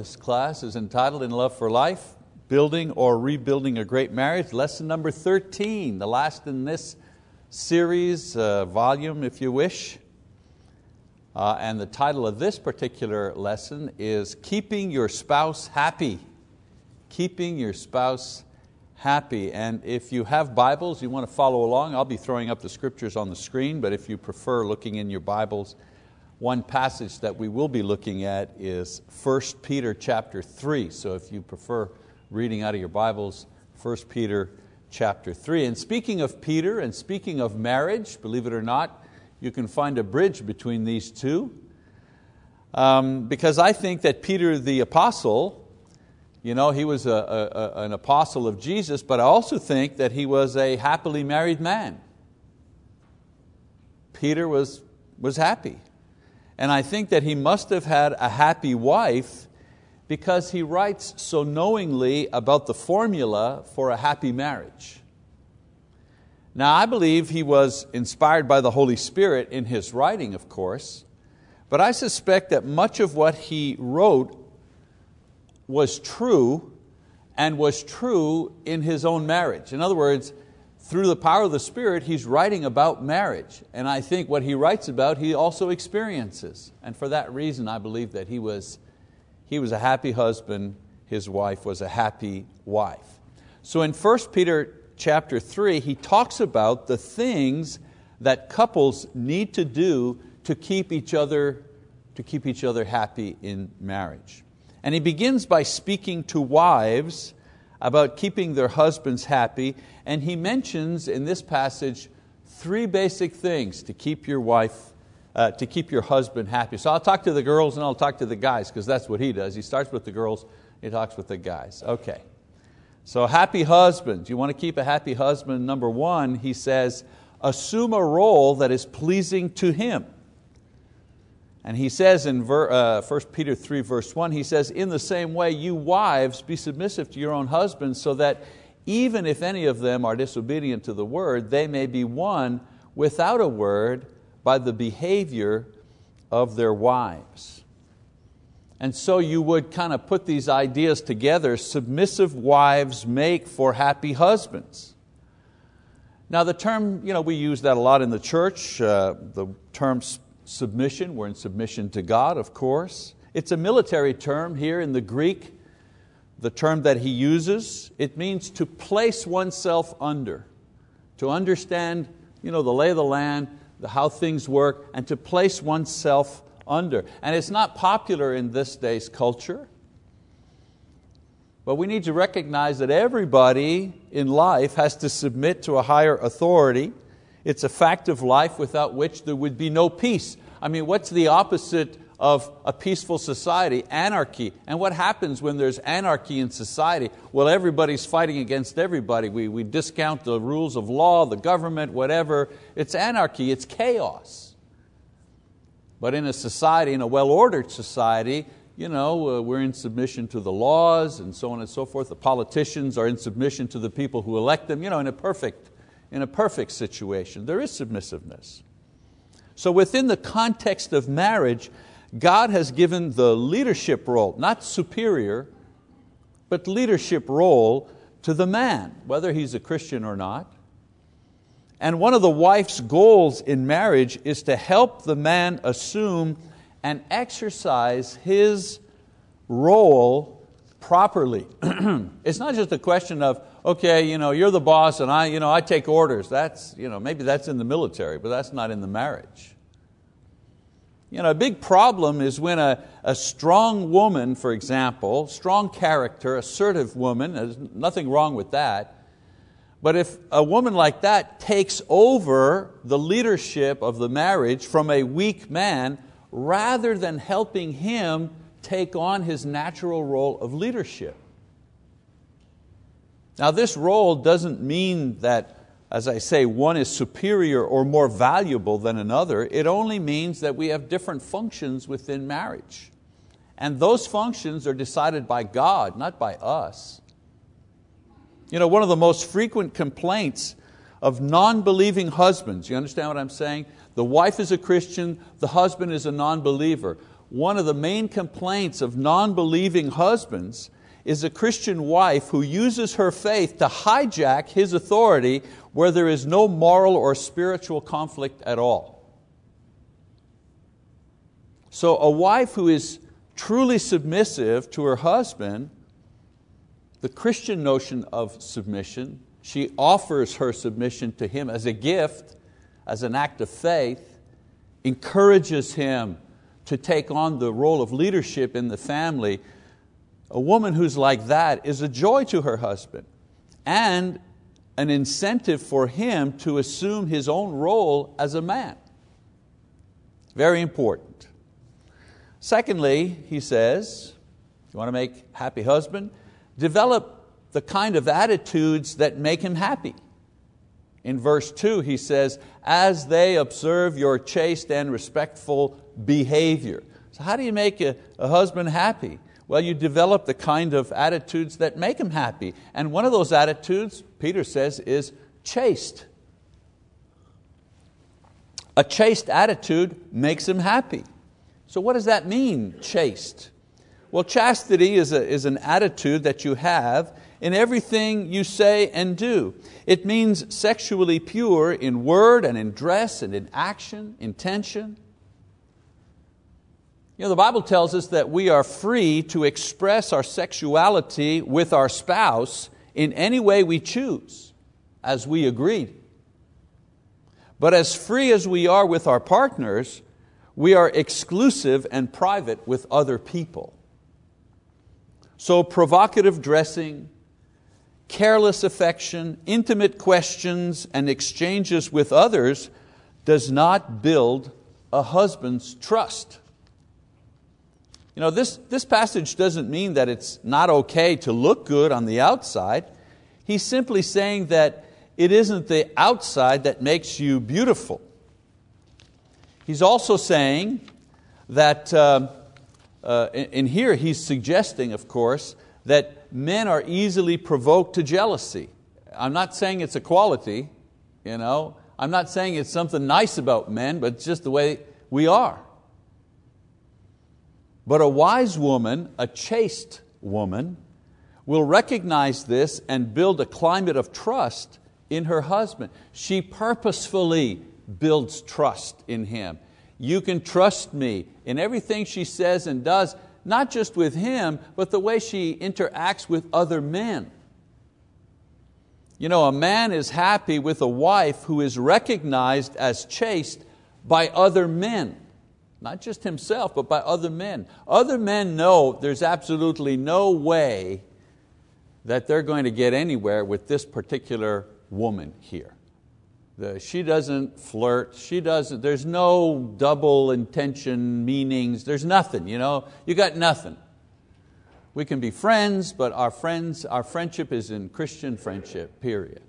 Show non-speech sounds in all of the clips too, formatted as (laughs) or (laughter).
This class is entitled In Love for Life, Building or Rebuilding a Great Marriage, lesson number 13, the last in this series, uh, volume if you wish. Uh, and the title of this particular lesson is Keeping Your Spouse Happy. Keeping Your Spouse Happy. And if you have Bibles, you want to follow along, I'll be throwing up the scriptures on the screen, but if you prefer looking in your Bibles, one passage that we will be looking at is 1 Peter chapter 3. So if you prefer reading out of your Bibles, 1 Peter chapter 3. And speaking of Peter and speaking of marriage, believe it or not, you can find a bridge between these two. Um, because I think that Peter the apostle, you know, he was a, a, an apostle of Jesus, but I also think that he was a happily married man. Peter was, was happy. And I think that he must have had a happy wife because he writes so knowingly about the formula for a happy marriage. Now, I believe he was inspired by the Holy Spirit in his writing, of course, but I suspect that much of what he wrote was true and was true in his own marriage. In other words, through the power of the Spirit, he's writing about marriage. And I think what he writes about, he also experiences. And for that reason, I believe that he was, he was a happy husband, his wife was a happy wife. So in 1 Peter chapter 3, he talks about the things that couples need to do to keep each other, to keep each other happy in marriage. And he begins by speaking to wives about keeping their husbands happy, and he mentions in this passage three basic things to keep your wife, uh, to keep your husband happy. So I'll talk to the girls and I'll talk to the guys, because that's what he does. He starts with the girls, he talks with the guys. Okay. So happy husbands, you want to keep a happy husband, number one, he says, assume a role that is pleasing to him. And he says in ver, uh, 1 Peter 3 verse 1, he says, in the same way, you wives, be submissive to your own husbands so that even if any of them are disobedient to the word, they may be won without a word by the behavior of their wives. And so you would kind of put these ideas together, submissive wives make for happy husbands. Now the term, you know, we use that a lot in the church, uh, the term submission, we're in submission to God, of course. It's a military term here in the Greek, the term that he uses. It means to place oneself under, to understand you know, the lay of the land, the, how things work, and to place oneself under. And it's not popular in this day's culture, but we need to recognize that everybody in life has to submit to a higher authority. It's a fact of life without which there would be no peace. I mean, what's the opposite of a peaceful society? Anarchy. And what happens when there's anarchy in society? Well, everybody's fighting against everybody. We, we discount the rules of law, the government, whatever. It's anarchy, it's chaos. But in a society, in a well-ordered society, you know, uh, we're in submission to the laws and so on and so forth. The politicians are in submission to the people who elect them, you know, in a perfect, in a perfect situation. There is submissiveness. So within the context of marriage, God has given the leadership role, not superior, but leadership role to the man, whether he's a Christian or not. And one of the wife's goals in marriage is to help the man assume and exercise his role properly. (clears throat) it's not just a question of, okay, you know, you're the boss and I, you know, I take orders. That's, you know, maybe that's in the military, but that's not in the marriage. You know, a big problem is when a, a strong woman, for example, strong character, assertive woman, there's nothing wrong with that, but if a woman like that takes over the leadership of the marriage from a weak man, rather than helping him take on his natural role of leadership. Now this role doesn't mean that, as I say, one is superior or more valuable than another. It only means that we have different functions within marriage. And those functions are decided by God, not by us. You know, one of the most frequent complaints of non-believing husbands, you understand what I'm saying? The wife is a Christian, the husband is a non-believer. one of the main complaints of non believing husbands is a Christian wife who uses her faith to hijack his authority where there is no moral or spiritual conflict at all. So, a wife who is truly submissive to her husband, the Christian notion of submission, she offers her submission to him as a gift, as an act of faith, encourages him to take on the role of leadership in the family. A woman who's like that is a joy to her husband and an incentive for him to assume his own role as a man. Very important. Secondly, he says, you want to make happy husband? Develop the kind of attitudes that make him happy. In verse 2, he says, as they observe your chaste and respectful behavior. So, how do you make a, a, husband happy? Well, you develop the kind of attitudes that make him happy. And one of those attitudes, Peter says, is chaste. A chaste attitude makes him happy. So, what does that mean, chaste? Well, chastity is, a, is an attitude that you have in everything you say and do. It means sexually pure in word and in dress and in action, intention. You know, the Bible tells us that we are free to express our sexuality with our spouse in any way we choose, as we agreed. But as free as we are with our partners, we are exclusive and private with other people. So, provocative dressing, careless affection, intimate questions, and exchanges with others does not build a husband's trust. You know, this, this passage doesn't mean that it's not okay to look good on the outside. He's simply saying that it isn't the outside that makes you beautiful. He's also saying that, uh, uh, in here he's suggesting, of course, that men are easily provoked to jealousy. I'm not saying it's a quality, you know. I'm not saying it's something nice about men, but it's just the way we are. But a wise woman, a chaste woman, will recognize this and build a climate of trust in her husband. She purposefully builds trust in him. You can trust me in everything she says and does, not just with him, but the way she interacts with other men. You know, a man is happy with a wife who is recognized as chaste by other men. Not just himself, but by other men. Other men know there's absolutely no way that they're going to get anywhere with this particular woman here. The, she doesn't flirt, she doesn't, there's no double intention meanings, there's nothing, you know, you got nothing. We can be friends, but our friends, our friendship is in Christian friendship, period.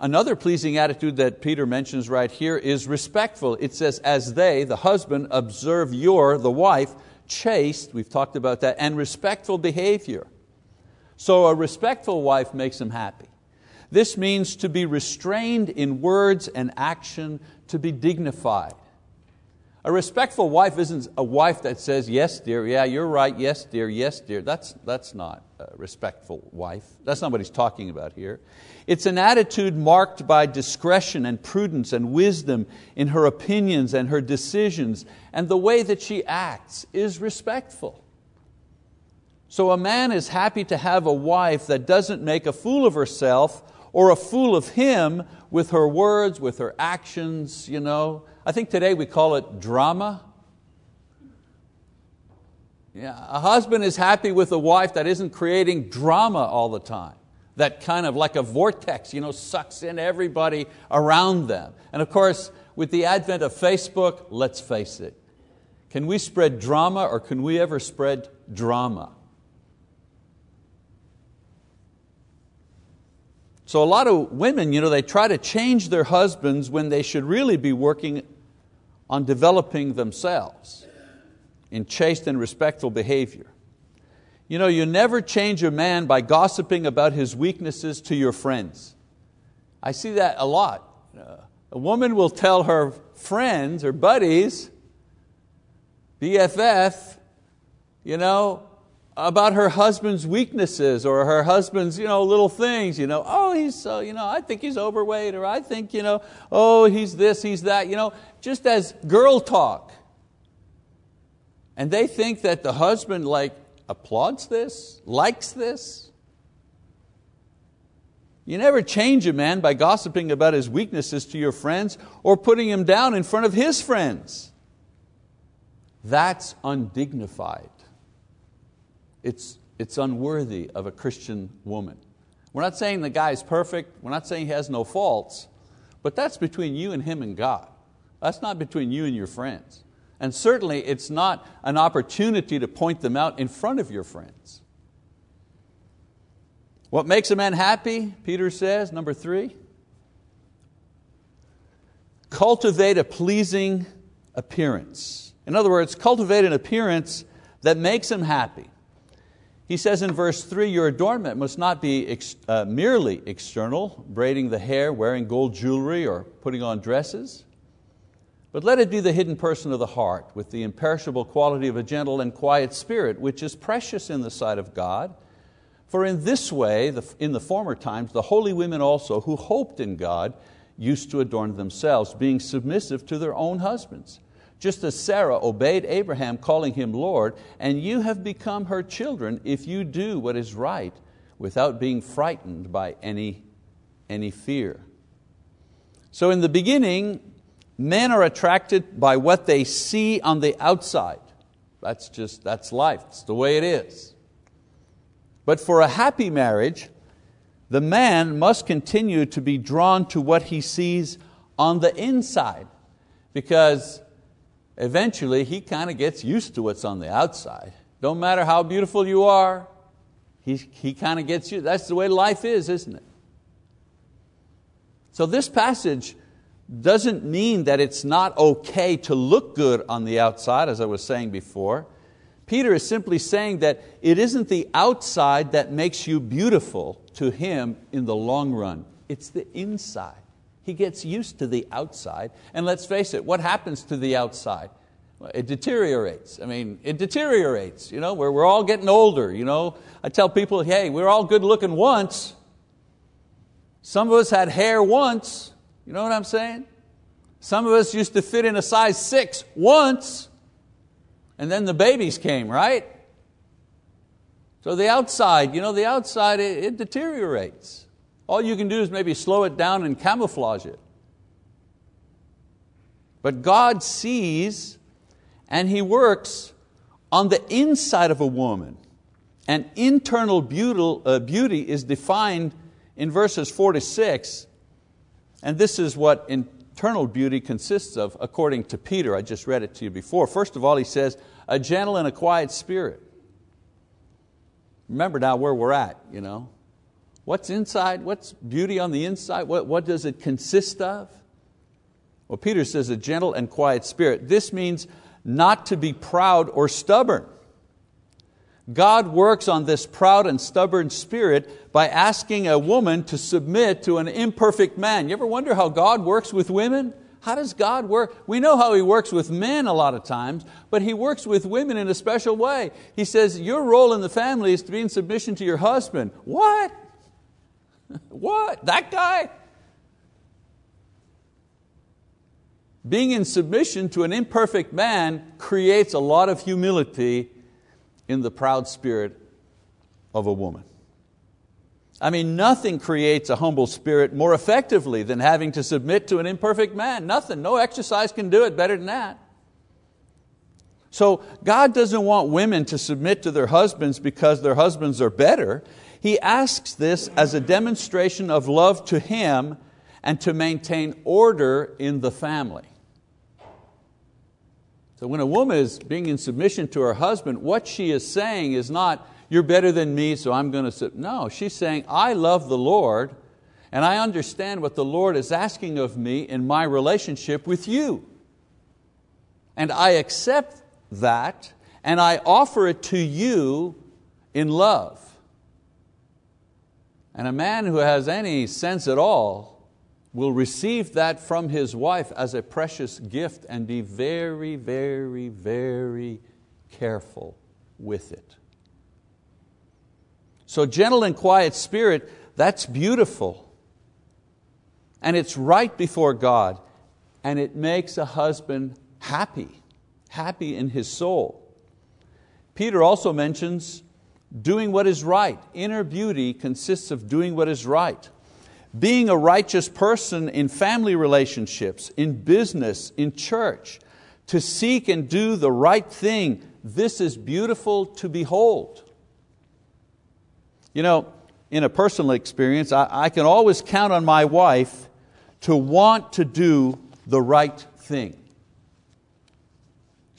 Another pleasing attitude that Peter mentions right here is respectful. It says, as they, the husband, observe your, the wife, chaste, we've talked about that, and respectful behavior. So a respectful wife makes him happy. This means to be restrained in words and action, to be dignified. A respectful wife isn't a wife that says, Yes, dear, yeah, you're right, yes, dear, yes, dear. That's, that's not a respectful wife. That's not what he's talking about here. It's an attitude marked by discretion and prudence and wisdom in her opinions and her decisions, and the way that she acts is respectful. So a man is happy to have a wife that doesn't make a fool of herself or a fool of him with her words, with her actions, you know, I think today we call it drama. Yeah, a husband is happy with a wife that isn't creating drama all the time, that kind of like a vortex, you know, sucks in everybody around them. And of course, with the advent of Facebook, let's face it, can we spread drama or can we ever spread drama? So a lot of women, you know, they try to change their husbands when they should really be working on developing themselves in chaste and respectful behavior. You know, you never change a man by gossiping about his weaknesses to your friends. I see that a lot. A woman will tell her friends or buddies BFF, you know, about her husband's weaknesses or her husband's you know, little things. You know, oh, he's so, you know, I think he's overweight, or I think, you know, oh, he's this, he's that, you know, just as girl talk. And they think that the husband like applauds this, likes this. You never change a man by gossiping about his weaknesses to your friends or putting him down in front of his friends. That's undignified. It's, it's unworthy of a Christian woman. We're not saying the guy is perfect, we're not saying he has no faults, but that's between you and him and God. That's not between you and your friends. And certainly it's not an opportunity to point them out in front of your friends. What makes a man happy, Peter says, number three? Cultivate a pleasing appearance. In other words, cultivate an appearance that makes him happy. He says in verse 3 Your adornment must not be ex uh, merely external, braiding the hair, wearing gold jewelry, or putting on dresses. But let it be the hidden person of the heart, with the imperishable quality of a gentle and quiet spirit, which is precious in the sight of God. For in this way, in the former times, the holy women also, who hoped in God, used to adorn themselves, being submissive to their own husbands just as Sarah obeyed Abraham, calling him Lord, and you have become her children if you do what is right without being frightened by any, any fear. So, in the beginning, men are attracted by what they see on the outside. That's just that's life, it's the way it is. But for a happy marriage, the man must continue to be drawn to what he sees on the inside. Because eventually he kind of gets used to what's on the outside. Don't matter how beautiful you are, he, he kind of gets you. That's the way life is, isn't it? So this passage doesn't mean that it's not okay to look good on the outside, as I was saying before. Peter is simply saying that it isn't the outside that makes you beautiful to him in the long run, it's the inside. He gets used to the outside. And let's face it, what happens to the outside? It deteriorates. I mean, it deteriorates. You know, we're, we're all getting older. You know? I tell people, hey, we're all good looking once. Some of us had hair once. You know what I'm saying? Some of us used to fit in a size six once, and then the babies came, right? So the outside, you know, the outside, it, it deteriorates. All you can do is maybe slow it down and camouflage it. But God sees and He works on the inside of a woman. And internal beauty, uh, is defined in verses 4 to 6. And this is what internal beauty consists of, according to Peter. I just read it to you before. First of all, he says, a gentle and a quiet spirit. Remember now where we're at, you know. What's inside? What's beauty on the inside? What, what does it consist of? Well, Peter says a gentle and quiet spirit. This means not to be proud or stubborn. God works on this proud and stubborn spirit by asking a woman to submit to an imperfect man. You ever wonder how God works with women? How does God work? We know how He works with men a lot of times, but He works with women in a special way. He says, Your role in the family is to be in submission to your husband. What? What? That guy? Being in submission to an imperfect man creates a lot of humility in the proud spirit of a woman. I mean, nothing creates a humble spirit more effectively than having to submit to an imperfect man. Nothing, no exercise can do it better than that. So God doesn't want women to submit to their husbands because their husbands are better. He asks this as a demonstration of love to him and to maintain order in the family. So when a woman is being in submission to her husband, what she is saying is not, you're better than me, so I'm going to. Submit. No, she's saying, I love the Lord, and I understand what the Lord is asking of me in my relationship with you. And I accept that, and I offer it to you in love. And a man who has any sense at all will receive that from his wife as a precious gift and be very, very, very careful with it. So, gentle and quiet spirit, that's beautiful. And it's right before God. And it makes a husband happy, happy in his soul. Peter also mentions doing what is right. Inner beauty consists of doing what is right. Being a righteous person in family relationships, in business, in church, to seek and do the right thing, this is beautiful to behold. You know, in a personal experience, I, I can always count on my wife to want to do the right thing.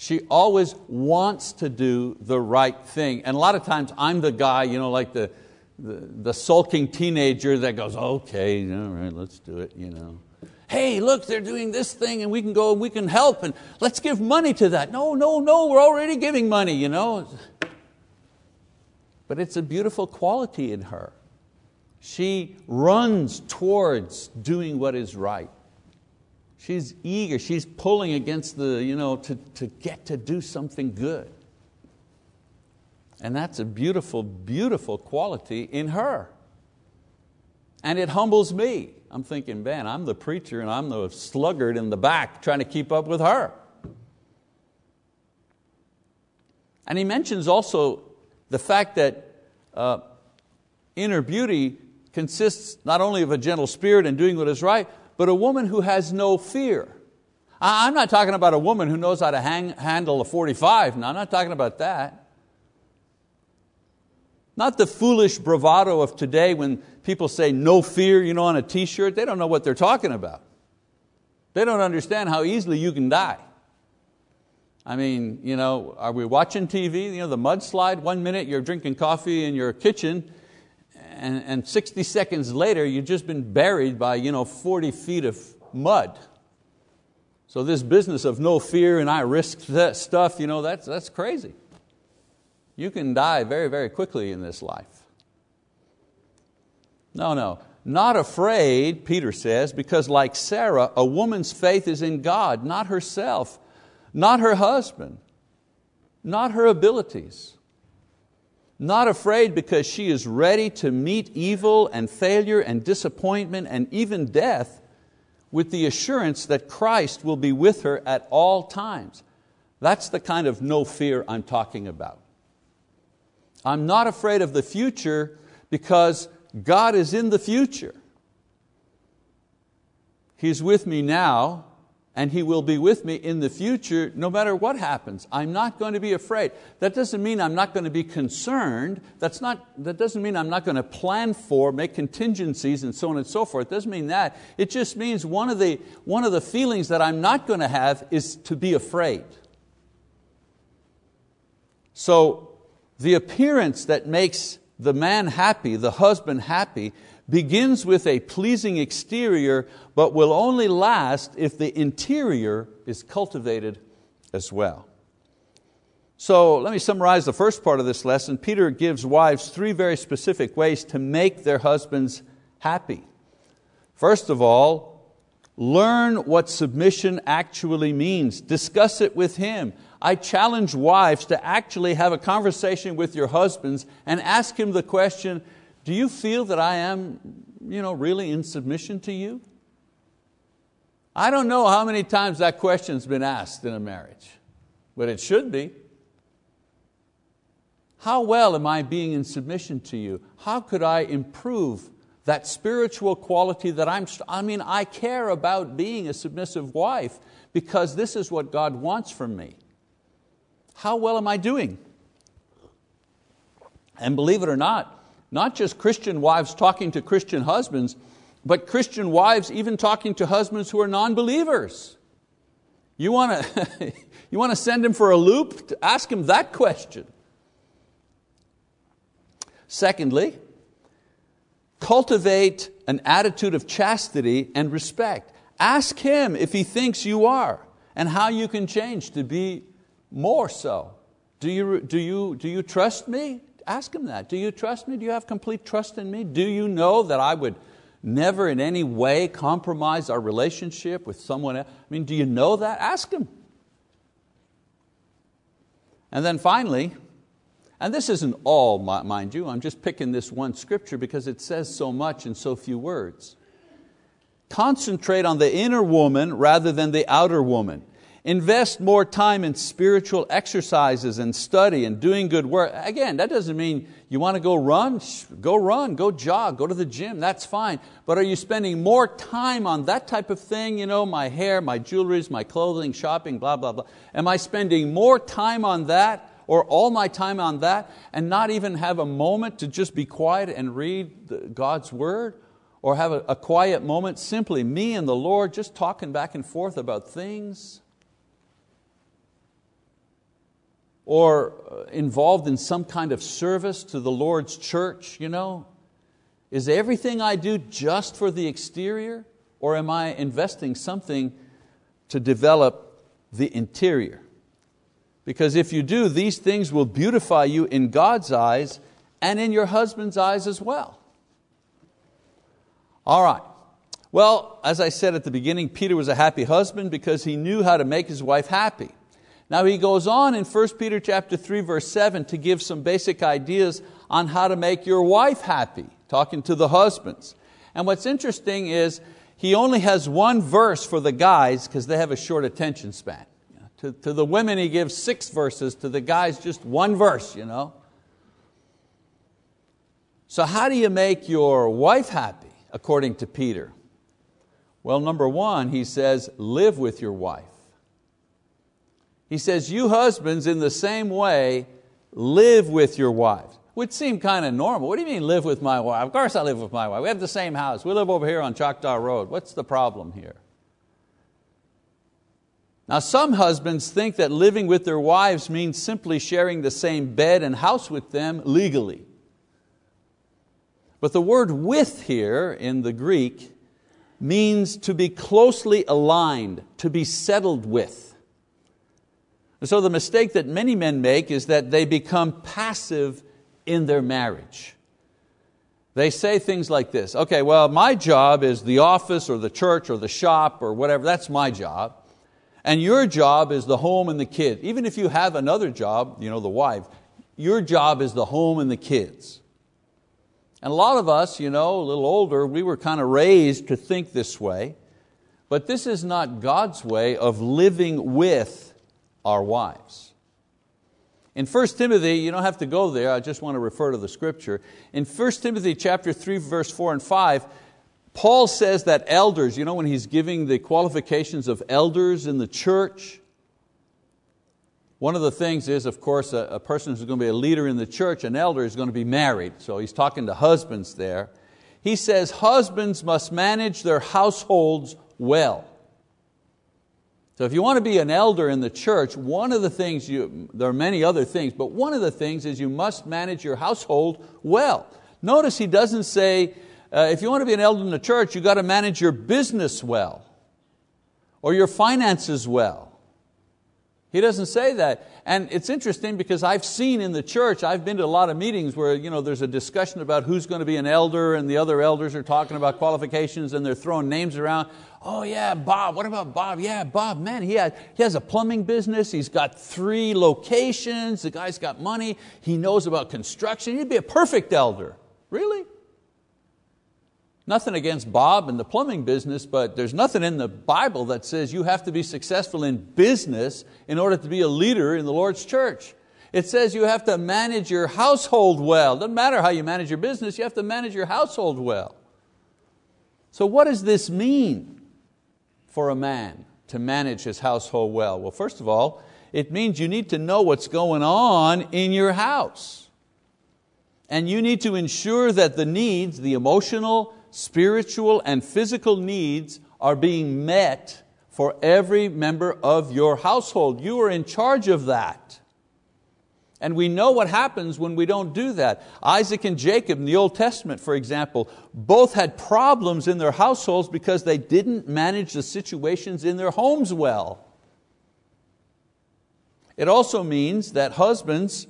She always wants to do the right thing. And a lot of times I'm the guy, you know, like the, the, the sulking teenager that goes, okay, all right, let's do it, you know. Hey, look, they're doing this thing and we can go and we can help and let's give money to that. No, no, no, we're already giving money, you know. But it's a beautiful quality in her. She runs towards doing what is right. She's eager, she's pulling against the, you know, to, to get to do something good. And that's a beautiful, beautiful quality in her. And it humbles me. I'm thinking, man, I'm the preacher and I'm the sluggard in the back trying to keep up with her. And he mentions also the fact that uh, inner beauty consists not only of a gentle spirit and doing what is right, but a woman who has no fear. I'm not talking about a woman who knows how to hang, handle a 45. No, I'm not talking about that. Not the foolish bravado of today when people say no fear you know, on a t shirt. They don't know what they're talking about. They don't understand how easily you can die. I mean, you know, are we watching TV? You know, the mudslide, one minute you're drinking coffee in your kitchen, and, and 60 seconds later you've just been buried by you know, 40 feet of mud. So this business of no fear and I risk that stuff, you know, that's, that's crazy. You can die very, very quickly in this life. No, no. Not afraid, Peter says, because like Sarah, a woman's faith is in God, not herself, not her husband, not her abilities. Not afraid because she is ready to meet evil and failure and disappointment and even death with the assurance that Christ will be with her at all times. That's the kind of no fear I'm talking about. I'm not afraid of the future because God is in the future. He's with me now and He will be with me in the future no matter what happens. I'm not going to be afraid. That doesn't mean I'm not going to be concerned. That's not, that doesn't mean I'm not going to plan for, make contingencies and so on and so forth. It doesn't mean that. It just means one of, the, one of the feelings that I'm not going to have is to be afraid. So the appearance that makes the man happy, the husband happy, begins with a pleasing exterior, but will only last if the interior is cultivated as well. So let me summarize the first part of this lesson. Peter gives wives three very specific ways to make their husbands happy. First of all, learn what submission actually means. Discuss it with him. I challenge wives to actually have a conversation with your husbands and ask him the question, do you feel that I am you know, really in submission to you? I don't know how many times that question's been asked in a marriage, but it should be. How well am I being in submission to you? How could I improve that spiritual quality that I'm, I mean, I care about being a submissive wife because this is what God wants from me. How well am I doing? And believe it or not, not just Christian wives talking to Christian husbands, but Christian wives even talking to husbands who are non-believers. You want to (laughs) you want to send him for a loop? Ask him that question. Secondly, cultivate an attitude of chastity and respect. Ask him if he thinks you are and how you can change to be more so. Do you, do you, do you trust me? Ask him that. Do you trust me? Do you have complete trust in me? Do you know that I would never in any way compromise our relationship with someone else? I mean, do you know that? Ask Him. And then finally, and this isn't all, mind you, I'm just picking this one scripture because it says so much in so few words. Concentrate on the inner woman rather than the outer woman. Invest more time in spiritual exercises and study and doing good work. Again, that doesn't mean you want to go run, go run, go jog, go to the gym, that's fine. But are you spending more time on that type of thing? You know, my hair, my jewelry, my clothing, shopping, blah, blah, blah. Am I spending more time on that or all my time on that and not even have a moment to just be quiet and read God's word? Or have a, a quiet moment, simply me and the Lord just talking back and forth about things? Or uh, involved in some kind of service to the Lord's church, you know? Is everything I do just for the exterior? Or am I investing something to develop the interior? Because if you do, these things will beautify you in God's eyes and in your husband's eyes as well. All right. Well, as I said at the beginning, Peter was a happy husband because he knew how to make his wife happy. Now he goes on in 1 Peter chapter 3 verse 7 to give some basic ideas on how to make your wife happy, talking to the husbands. And what's interesting is he only has one verse for the guys because they have a short attention span. To, to the women he gives six verses, to the guys just one verse. You know? So how do you make your wife happy according to Peter? Well, number one, he says, live with your wife. He says, You husbands, in the same way, live with your wives. Would seem kind of normal. What do you mean, live with my wife? Of course, I live with my wife. We have the same house. We live over here on Choctaw Road. What's the problem here? Now, some husbands think that living with their wives means simply sharing the same bed and house with them legally. But the word with here in the Greek means to be closely aligned, to be settled with. So the mistake that many men make is that they become passive in their marriage. They say things like this, okay, well, my job is the office or the church or the shop or whatever, that's my job. And your job is the home and the kids. Even if you have another job, you know, the wife, your job is the home and the kids. And a lot of us, you know, a little older, we were kind of raised to think this way. But this is not God's way of living with our wives. In 1 Timothy, you don't have to go there, I just want to refer to the scripture. In 1 Timothy chapter 3, verse 4 and 5, Paul says that elders, you know when he's giving the qualifications of elders in the church, one of the things is, of course, a, a person who's going to be a leader in the church, an elder, is going to be married. So he's talking to husbands there. He says, husbands must manage their households well. So if you want to be an elder in the church, one of the things, you, there are many other things, but one of the things is you must manage your household well. Notice he doesn't say, uh, if you want to be an elder in the church, you've got to manage your business well, or your finances well. He doesn't say that. And it's interesting because I've seen in the church, I've been to a lot of meetings where you know, there's a discussion about who's going to be an elder and the other elders are talking about qualifications and they're throwing names around. Oh yeah, Bob, what about Bob? Yeah, Bob, man, he, had, he has a plumbing business, he's got three locations, the guy's got money, he knows about construction, he'd be a perfect elder. Really? Nothing against Bob and the plumbing business, but there's nothing in the Bible that says you have to be successful in business in order to be a leader in the Lord's church. It says you have to manage your household well. Doesn't matter how you manage your business, you have to manage your household well. So what does this mean? for a man to manage his household well? Well, first of all, it means you need to know what's going on in your house. And you need to ensure that the needs, the emotional, spiritual, and physical needs are being met for every member of your household. You are in charge of that. And we know what happens when we don't do that. Isaac and Jacob in the Old Testament, for example, both had problems in their households because they didn't manage the situations in their homes well. It also means that husbands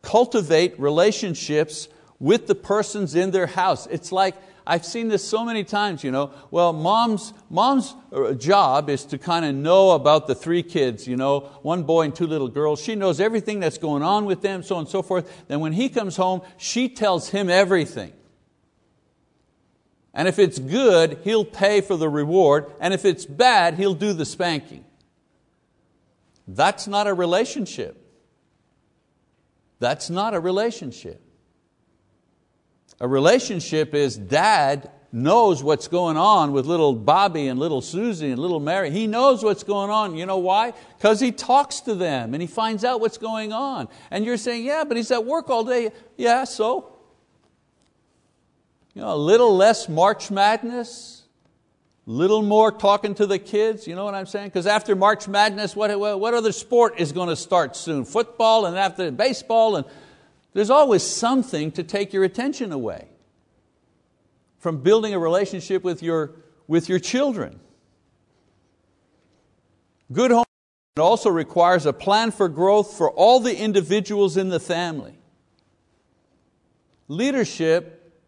cultivate relationships with the persons in their house. It's like, I've seen this so many times, you know. Well, mom's, mom's uh, job is to kind of know about the three kids, you know, one boy and two little girls. She knows everything that's going on with them, so on and so forth. Then when he comes home, she tells him everything. And if it's good, he'll pay for the reward. And if it's bad, he'll do the spanking. That's not a relationship. That's not a relationship. A relationship is dad knows what's going on with little Bobby and little Susie and little Mary. He knows what's going on. You know why? Because he talks to them and he finds out what's going on. And you're saying, yeah, but he's at work all day. Yeah, so? You know, a little less March Madness, little more talking to the kids, you know what I'm saying? Because after March Madness, what, what other sport is going to start soon? Football and after baseball, and there's always something to take your attention away from building a relationship with your, with your children. Good home also requires a plan for growth for all the individuals in the family. Leadership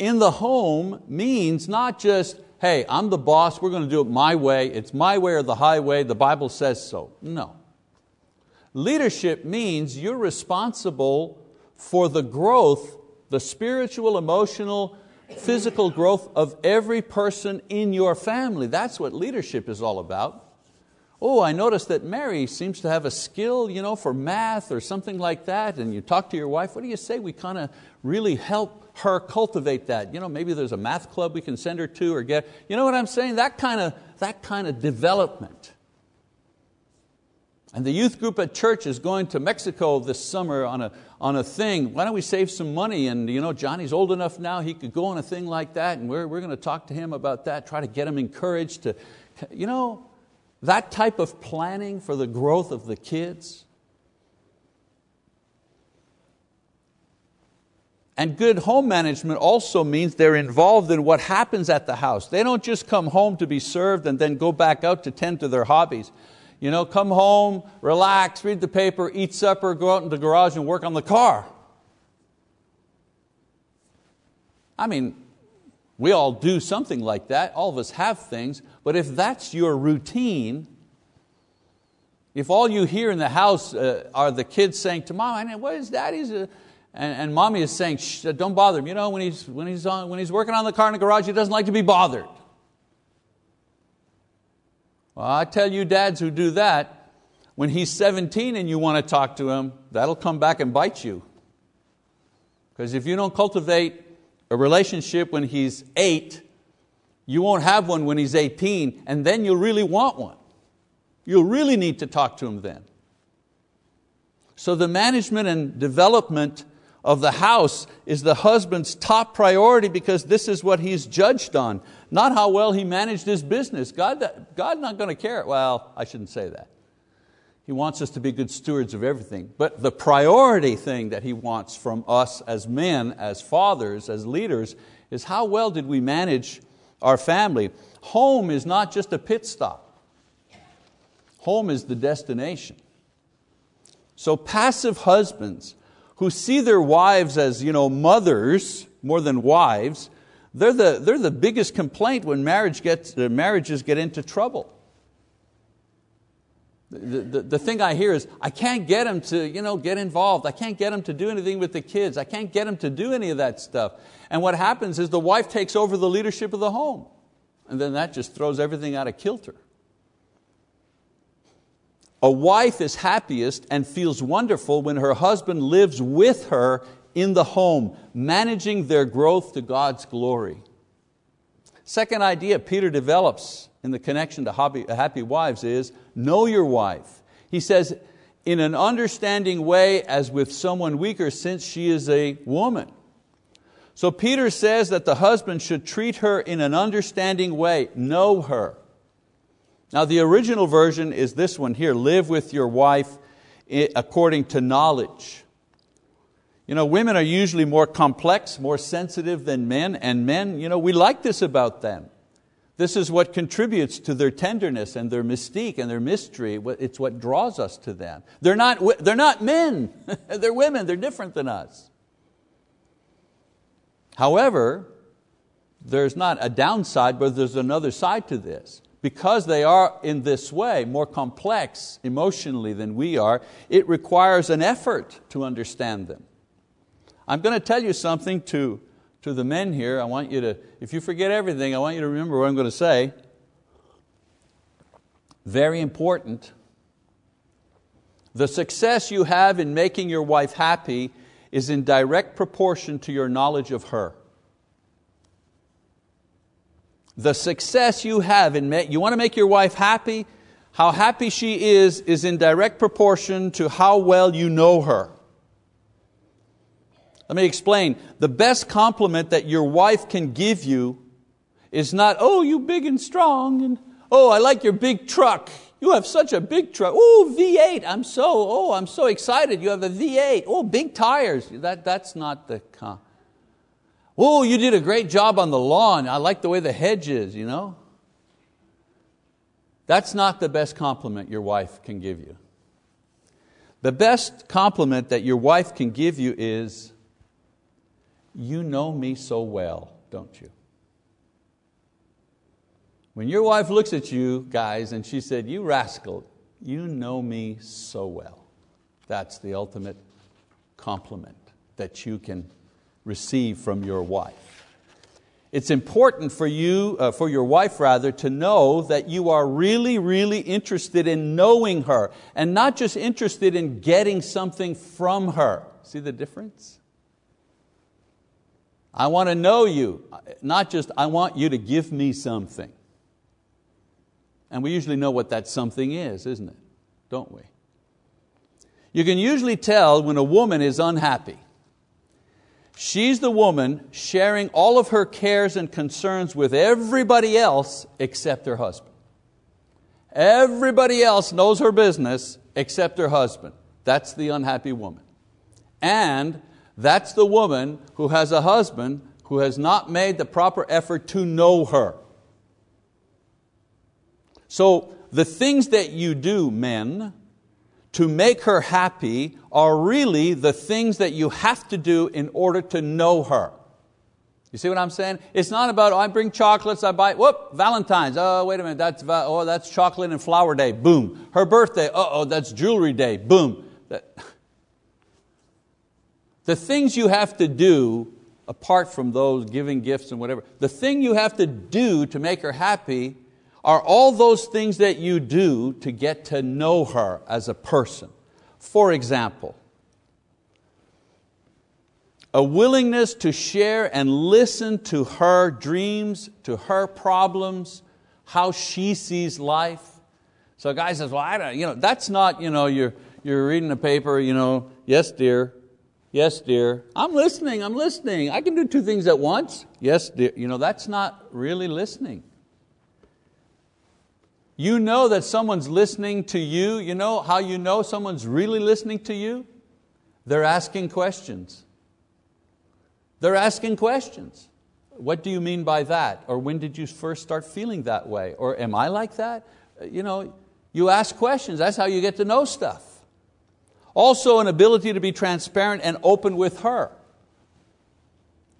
in the home means not just, hey, I'm the boss, we're going to do it my way, it's my way or the highway, the Bible says so. No. Leadership means you're responsible for the growth, the spiritual, emotional, physical growth of every person in your family. That's what leadership is all about. Oh, I noticed that Mary seems to have a skill you know, for math or something like that, and you talk to your wife, what do you say we kind of really help her cultivate that. You know, maybe there's a math club we can send her to or get, you know what I'm saying? That kind of, that kind of development. And the youth group at church is going to Mexico this summer on a, on a thing. Why don't we save some money? And you know, Johnny's old enough now, he could go on a thing like that, and we're, we're going to talk to him about that, try to get him encouraged to, you know, that type of planning for the growth of the kids. And good home management also means they're involved in what happens at the house. They don't just come home to be served and then go back out to tend to their hobbies. You know, come home, relax, read the paper, eat supper, go out in the garage and work on the car. I mean, we all do something like that. All of us have things. But if that's your routine, if all you hear in the house uh, are the kids saying to mom, what is daddy's? Uh, and, and mommy is saying, don't bother him. You know, when he's, when, he's on, when he's working on the car in the garage, he doesn't like to be bothered. Well, I tell you dads who do that, when he's 17 and you want to talk to him, that'll come back and bite you. Because if you don't cultivate a relationship when he's eight, you won't have one when he's 18, and then you'll really want one. You'll really need to talk to him then. So the management and development of the house is the husband's top priority because this is what he's judged on, not how well he managed his business. God, God not going to care. Well, I shouldn't say that. He wants us to be good stewards of everything. But the priority thing that He wants from us as men, as fathers, as leaders, is how well did we manage our family? Home is not just a pit stop, home is the destination. So, passive husbands who see their wives as you know, mothers more than wives, they're the, they're the biggest complaint when marriage gets, uh, marriages get into trouble. The, the, the, thing I hear is, I can't get him to you know, get involved. I can't get him to do anything with the kids. I can't get him to do any of that stuff. And what happens is the wife takes over the leadership of the home. And then that just throws everything out of kilter. A wife is happiest and feels wonderful when her husband lives with her in the home, managing their growth to God's glory. Second idea Peter develops in the connection to happy, wives is know your wife. He says, in an understanding way as with someone weaker, since she is a woman. So Peter says that the husband should treat her in an understanding way, know her. Now, the original version is this one here live with your wife according to knowledge. You know, women are usually more complex, more sensitive than men, and men, you know, we like this about them. This is what contributes to their tenderness and their mystique and their mystery. It's what draws us to them. They're not, they're not men, (laughs) they're women, they're different than us. However, there's not a downside, but there's another side to this. Because they are in this way more complex emotionally than we are, it requires an effort to understand them. I'm going to tell you something to, to the men here. I want you to, if you forget everything, I want you to remember what I'm going to say. Very important. The success you have in making your wife happy is in direct proportion to your knowledge of her. The success you have in, you want to make your wife happy, how happy she is is in direct proportion to how well you know her. Let me explain. The best compliment that your wife can give you is not, oh, you big and strong, and oh, I like your big truck. You have such a big truck. Oh, V8, I'm so, oh, I'm so excited. You have a V8. Oh, big tires. That, that's not the, Oh, you did a great job on the lawn. I like the way the hedge is, you know. That's not the best compliment your wife can give you. The best compliment that your wife can give you is, You know me so well, don't you? When your wife looks at you, guys, and she said, You rascal, you know me so well. That's the ultimate compliment that you can receive from your wife. It's important for you, uh, for your wife rather, to know that you are really, really interested in knowing her and not just interested in getting something from her. See the difference? I want to know you, not just I want you to give me something. And we usually know what that something is, isn't it? Don't we? You can usually tell when a woman is unhappy. She's the woman sharing all of her cares and concerns with everybody else except her husband. Everybody else knows her business except her husband. That's the unhappy woman. And that's the woman who has a husband who has not made the proper effort to know her. So the things that you do, men, to make her happy are really the things that you have to do in order to know her. You see what I'm saying? It's not about, oh, I bring chocolates, I buy, whoop, Valentine's, oh, wait a minute, that's, oh, that's chocolate and flower day, boom. Her birthday, oh, that's jewelry day, boom. (laughs) The things you have to do, apart from those giving gifts and whatever, the thing you have to do to make her happy are all those things that you do to get to know her as a person. For example, a willingness to share and listen to her dreams, to her problems, how she sees life. So a guy says, well, I don't, you know, that's not, you know, you're, you're reading a paper, you know, yes, dear, yes, dear. I'm listening, I'm listening. I can do two things at once. Yes, dear. You know, that's not really listening. You know that someone's listening to you. You know how you know someone's really listening to you? They're asking questions. They're asking questions. What do you mean by that? Or when did you first start feeling that way? Or am I like that? You know, you ask questions. That's how you get to know stuff. Also, an ability to be transparent and open with her.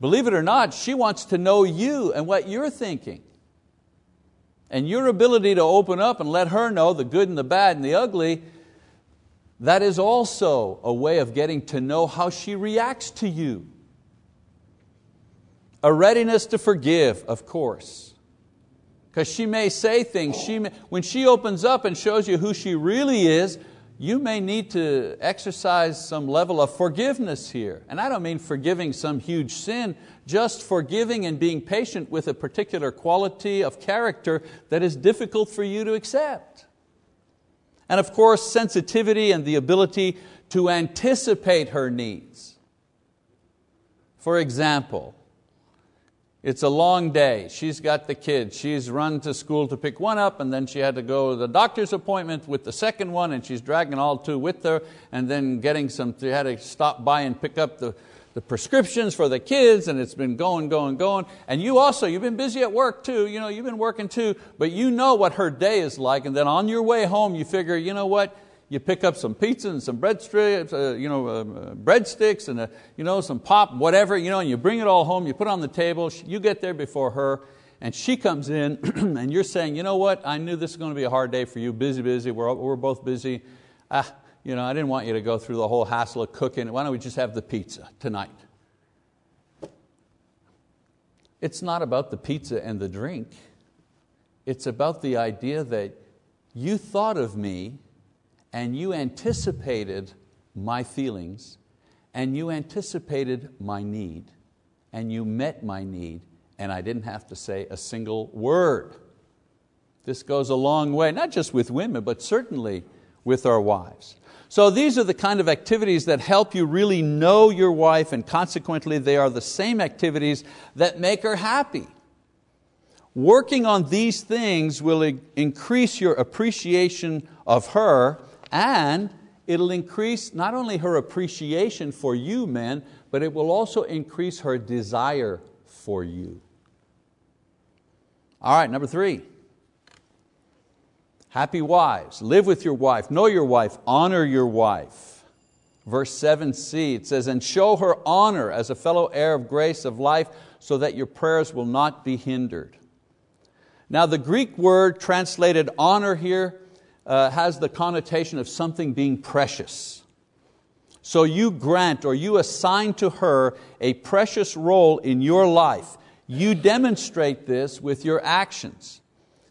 Believe it or not, she wants to know you and what you're thinking. And your ability to open up and let her know the good and the bad and the ugly, that is also a way of getting to know how she reacts to you. A readiness to forgive, of course. Because she may say things, she may, when she opens up and shows you who she really is, you may need to exercise some level of forgiveness here. And I don't mean forgiving some huge sin, just forgiving and being patient with a particular quality of character that is difficult for you to accept. And of course, sensitivity and the ability to anticipate her needs. For example, it's a long day. She's got the kids. She's run to school to pick one up, and then she had to go to the doctor's appointment with the second one, and she's dragging all two with her, and then getting some, she had to stop by and pick up the, the prescriptions for the kids, and it's been going, going, going. And you also, you've been busy at work too, you know, you've been working too, but you know what her day is like, and then on your way home, you figure, you know what, You pick up some pizza and some bread strips, uh, you know, uh, breadsticks and uh, you know, some pop, whatever, you know, and you bring it all home, you put it on the table, you get there before her, and she comes in (clears throat) and you're saying, you know what, I knew this was going to be a hard day for you, busy, busy, we're, we're both busy. Ah, you know, I didn't want you to go through the whole hassle of cooking. Why don't we just have the pizza tonight? It's not about the pizza and the drink. It's about the idea that you thought of me and you anticipated my feelings and you anticipated my need and you met my need and I didn't have to say a single word. This goes a long way, not just with women, but certainly with our wives. So these are the kind of activities that help you really know your wife, and consequently, they are the same activities that make her happy. Working on these things will increase your appreciation of her, and it'll increase not only her appreciation for you, men, but it will also increase her desire for you. All right, number three. Happy wives, live with your wife, know your wife, honor your wife. Verse 7c, it says, And show her honor as a fellow heir of grace of life, so that your prayers will not be hindered. Now, the Greek word translated honor here uh, has the connotation of something being precious. So you grant or you assign to her a precious role in your life. You demonstrate this with your actions.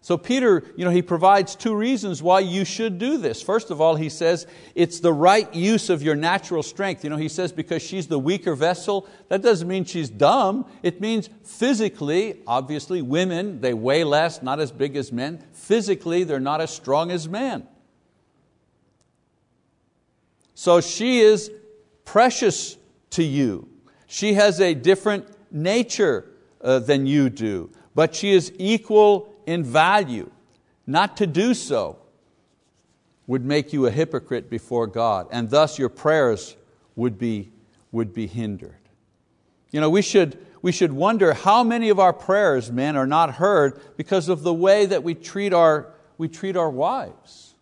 So Peter, you know, he provides two reasons why you should do this. First of all, he says it's the right use of your natural strength. You know, he says because she's the weaker vessel, that doesn't mean she's dumb. It means physically, obviously, women, they weigh less, not as big as men. Physically, they're not as strong as men. So she is precious to you. She has a different nature uh, than you do, but she is equal in value. Not to do so would make you a hypocrite before God, and thus your prayers would be, would be hindered. You know, we should, we should wonder how many of our prayers, men, are not heard because of the way that we treat our, we treat our wives.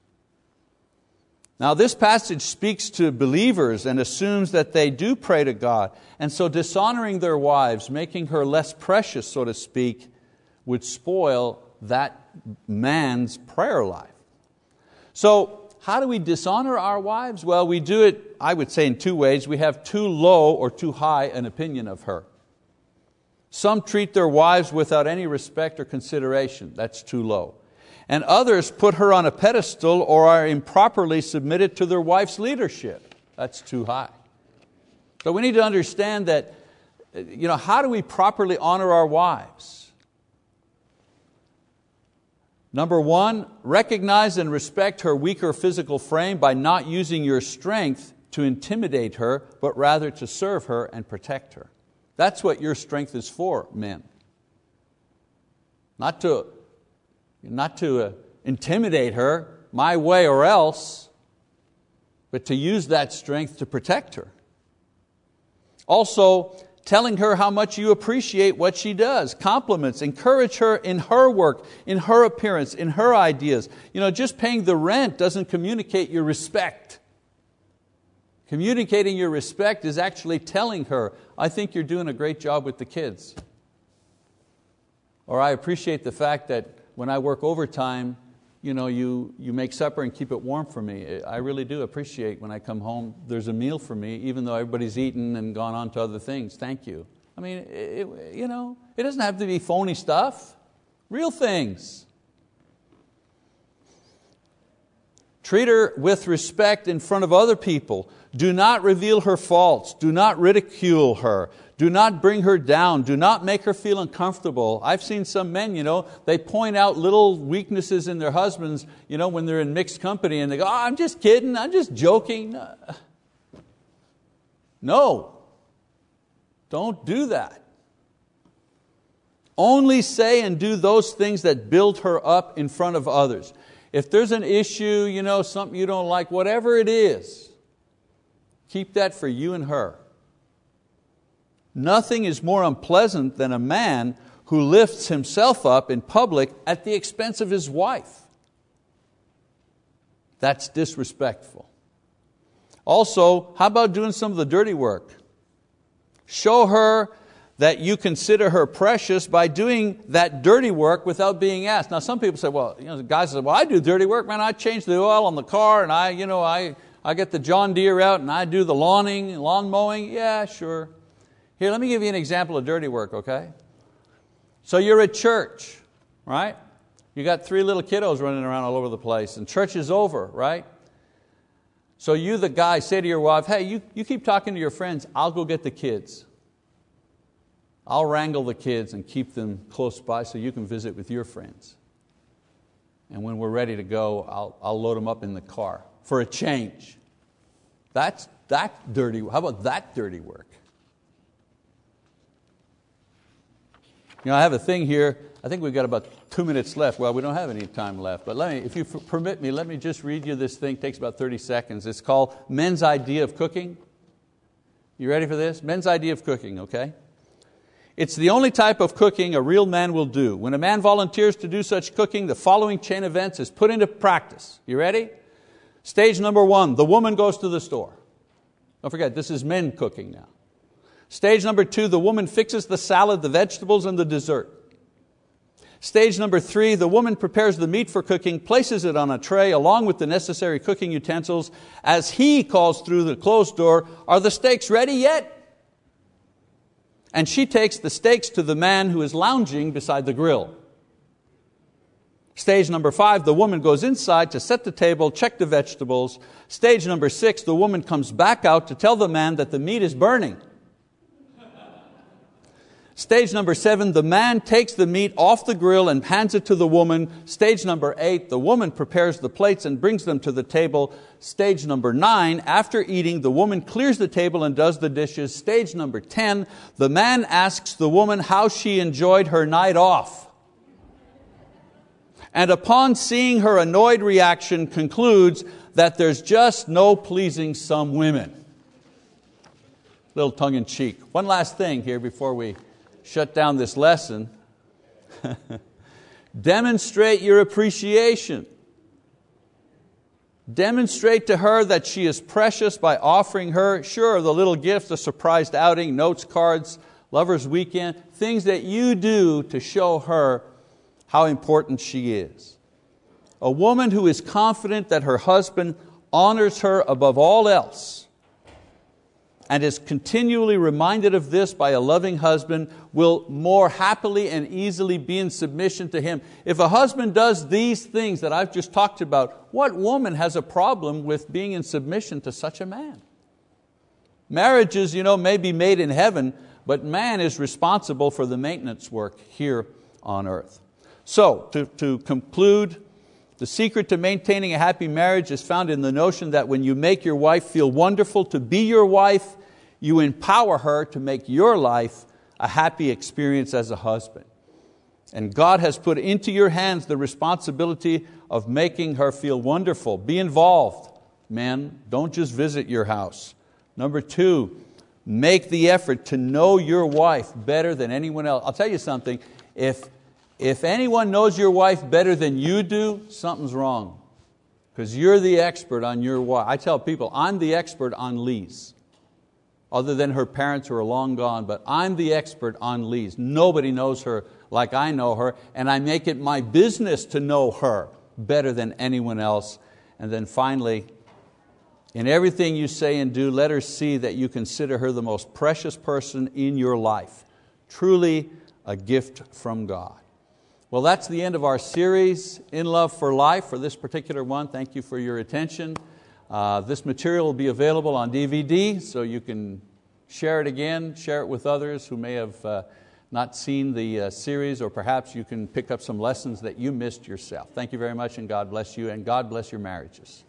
Now, this passage speaks to believers and assumes that they do pray to God. And so, dishonoring their wives, making her less precious, so to speak, would spoil that man's prayer life. So, how do we dishonor our wives? Well, we do it, I would say, in two ways. We have too low or too high an opinion of her. Some treat their wives without any respect or consideration. That's too low. And others put her on a pedestal or are improperly submitted to their wife's leadership. That's too high. So we need to understand that, you know, how do we properly honor our wives? Number one, recognize and respect her weaker physical frame by not using your strength to intimidate her, but rather to serve her and protect her. That's what your strength is for, men. Not to, not to uh, intimidate her, my way or else, but to use that strength to protect her. Also, telling her how much you appreciate what she does, compliments, encourage her in her work, in her appearance, in her ideas. You know, just paying the rent doesn't communicate your respect. Communicating your respect is actually telling her, I think you're doing a great job with the kids. Or I appreciate the fact that when I work overtime, you, know, you, you make supper and keep it warm for me. I really do appreciate when I come home, there's a meal for me, even though everybody's eaten and gone on to other things. Thank you. I mean, it, you know, it doesn't have to be phony stuff, real things. Treat her with respect in front of other people. Do not reveal her faults. Do not ridicule her. Do not bring her down. Do not make her feel uncomfortable. I've seen some men, you know, they point out little weaknesses in their husbands you know, when they're in mixed company and they go, oh, I'm just kidding, I'm just joking. No, don't do that. Only say and do those things that build her up in front of others. If there's an issue, you know, something you don't like, whatever it is, keep that for you and her. Nothing is more unpleasant than a man who lifts himself up in public at the expense of his wife. That's disrespectful. Also, how about doing some of the dirty work? Show her that you consider her precious by doing that dirty work without being asked. Now, some people say, well, you know, guys say, well, I do dirty work, man. I change the oil on the car and I, you know, I, I get the John Deere out and I do the lawning, lawn mowing. Yeah, sure. Here, let me give you an example of dirty work, okay? So you're at church, right? You got three little kiddos running around all over the place, and church is over, right? So you, the guy, say to your wife, hey, you, you keep talking to your friends, I'll go get the kids. I'll wrangle the kids and keep them close by so you can visit with your friends. And when we're ready to go, I'll, I'll load them up in the car for a change. That's that dirty. How about that dirty work? You know, I have a thing here. I think we've got about two minutes left. Well, we don't have any time left, but let me, if you permit me, let me just read you this thing. It takes about 30 seconds. It's called Men's Idea of Cooking. You ready for this? Men's Idea of Cooking, okay? It's the only type of cooking a real man will do. When a man volunteers to do such cooking, the following chain of events is put into practice. You ready? Stage number one, the woman goes to the store. Don't forget, this is men cooking now. Stage number two, the woman fixes the salad, the vegetables, and the dessert. Stage number three, the woman prepares the meat for cooking, places it on a tray along with the necessary cooking utensils. As he calls through the closed door, Are the steaks ready yet? And she takes the steaks to the man who is lounging beside the grill. Stage number five, the woman goes inside to set the table, check the vegetables. Stage number six, the woman comes back out to tell the man that the meat is burning. Stage number seven, the man takes the meat off the grill and hands it to the woman. Stage number eight, the woman prepares the plates and brings them to the table. Stage number nine, after eating, the woman clears the table and does the dishes. Stage number 10, the man asks the woman how she enjoyed her night off. And upon seeing her annoyed reaction, concludes that there's just no pleasing some women. Little tongue in cheek. One last thing here before we shut down this lesson. (laughs) Demonstrate your appreciation. Demonstrate to her that she is precious by offering her, sure, the little gift, a surprised outing, notes, cards, lover's weekend, things that you do to show her how important she is. A woman who is confident that her husband honors her above all else and is continually reminded of this by a loving husband will more happily and easily be in submission to him. If a husband does these things that I've just talked about, what woman has a problem with being in submission to such a man? Marriages you know, may be made in heaven, but man is responsible for the maintenance work here on earth. So, to, to conclude, the secret to maintaining a happy marriage is found in the notion that when you make your wife feel wonderful to be your wife, you empower her to make your life a happy experience as a husband. And God has put into your hands the responsibility of making her feel wonderful. Be involved. Men, don't just visit your house. Number two, make the effort to know your wife better than anyone else. I'll tell you something, if, if anyone knows your wife better than you do, something's wrong. Because you're the expert on your wife. I tell people, I'm the expert on Lise other than her parents who are long gone, but I'm the expert on Lise. Nobody knows her like I know her, and I make it my business to know her better than anyone else. And then finally, in everything you say and do, let her see that you consider her the most precious person in your life. Truly a gift from God. Well, that's the end of our series, In Love for Life, for this particular one. Thank you for your attention. Uh, this material will be available on DVD, so you can share it again, share it with others who may have uh, not seen the uh, series, or perhaps you can pick up some lessons that you missed yourself. Thank you very much, and God bless you, and God bless your marriages.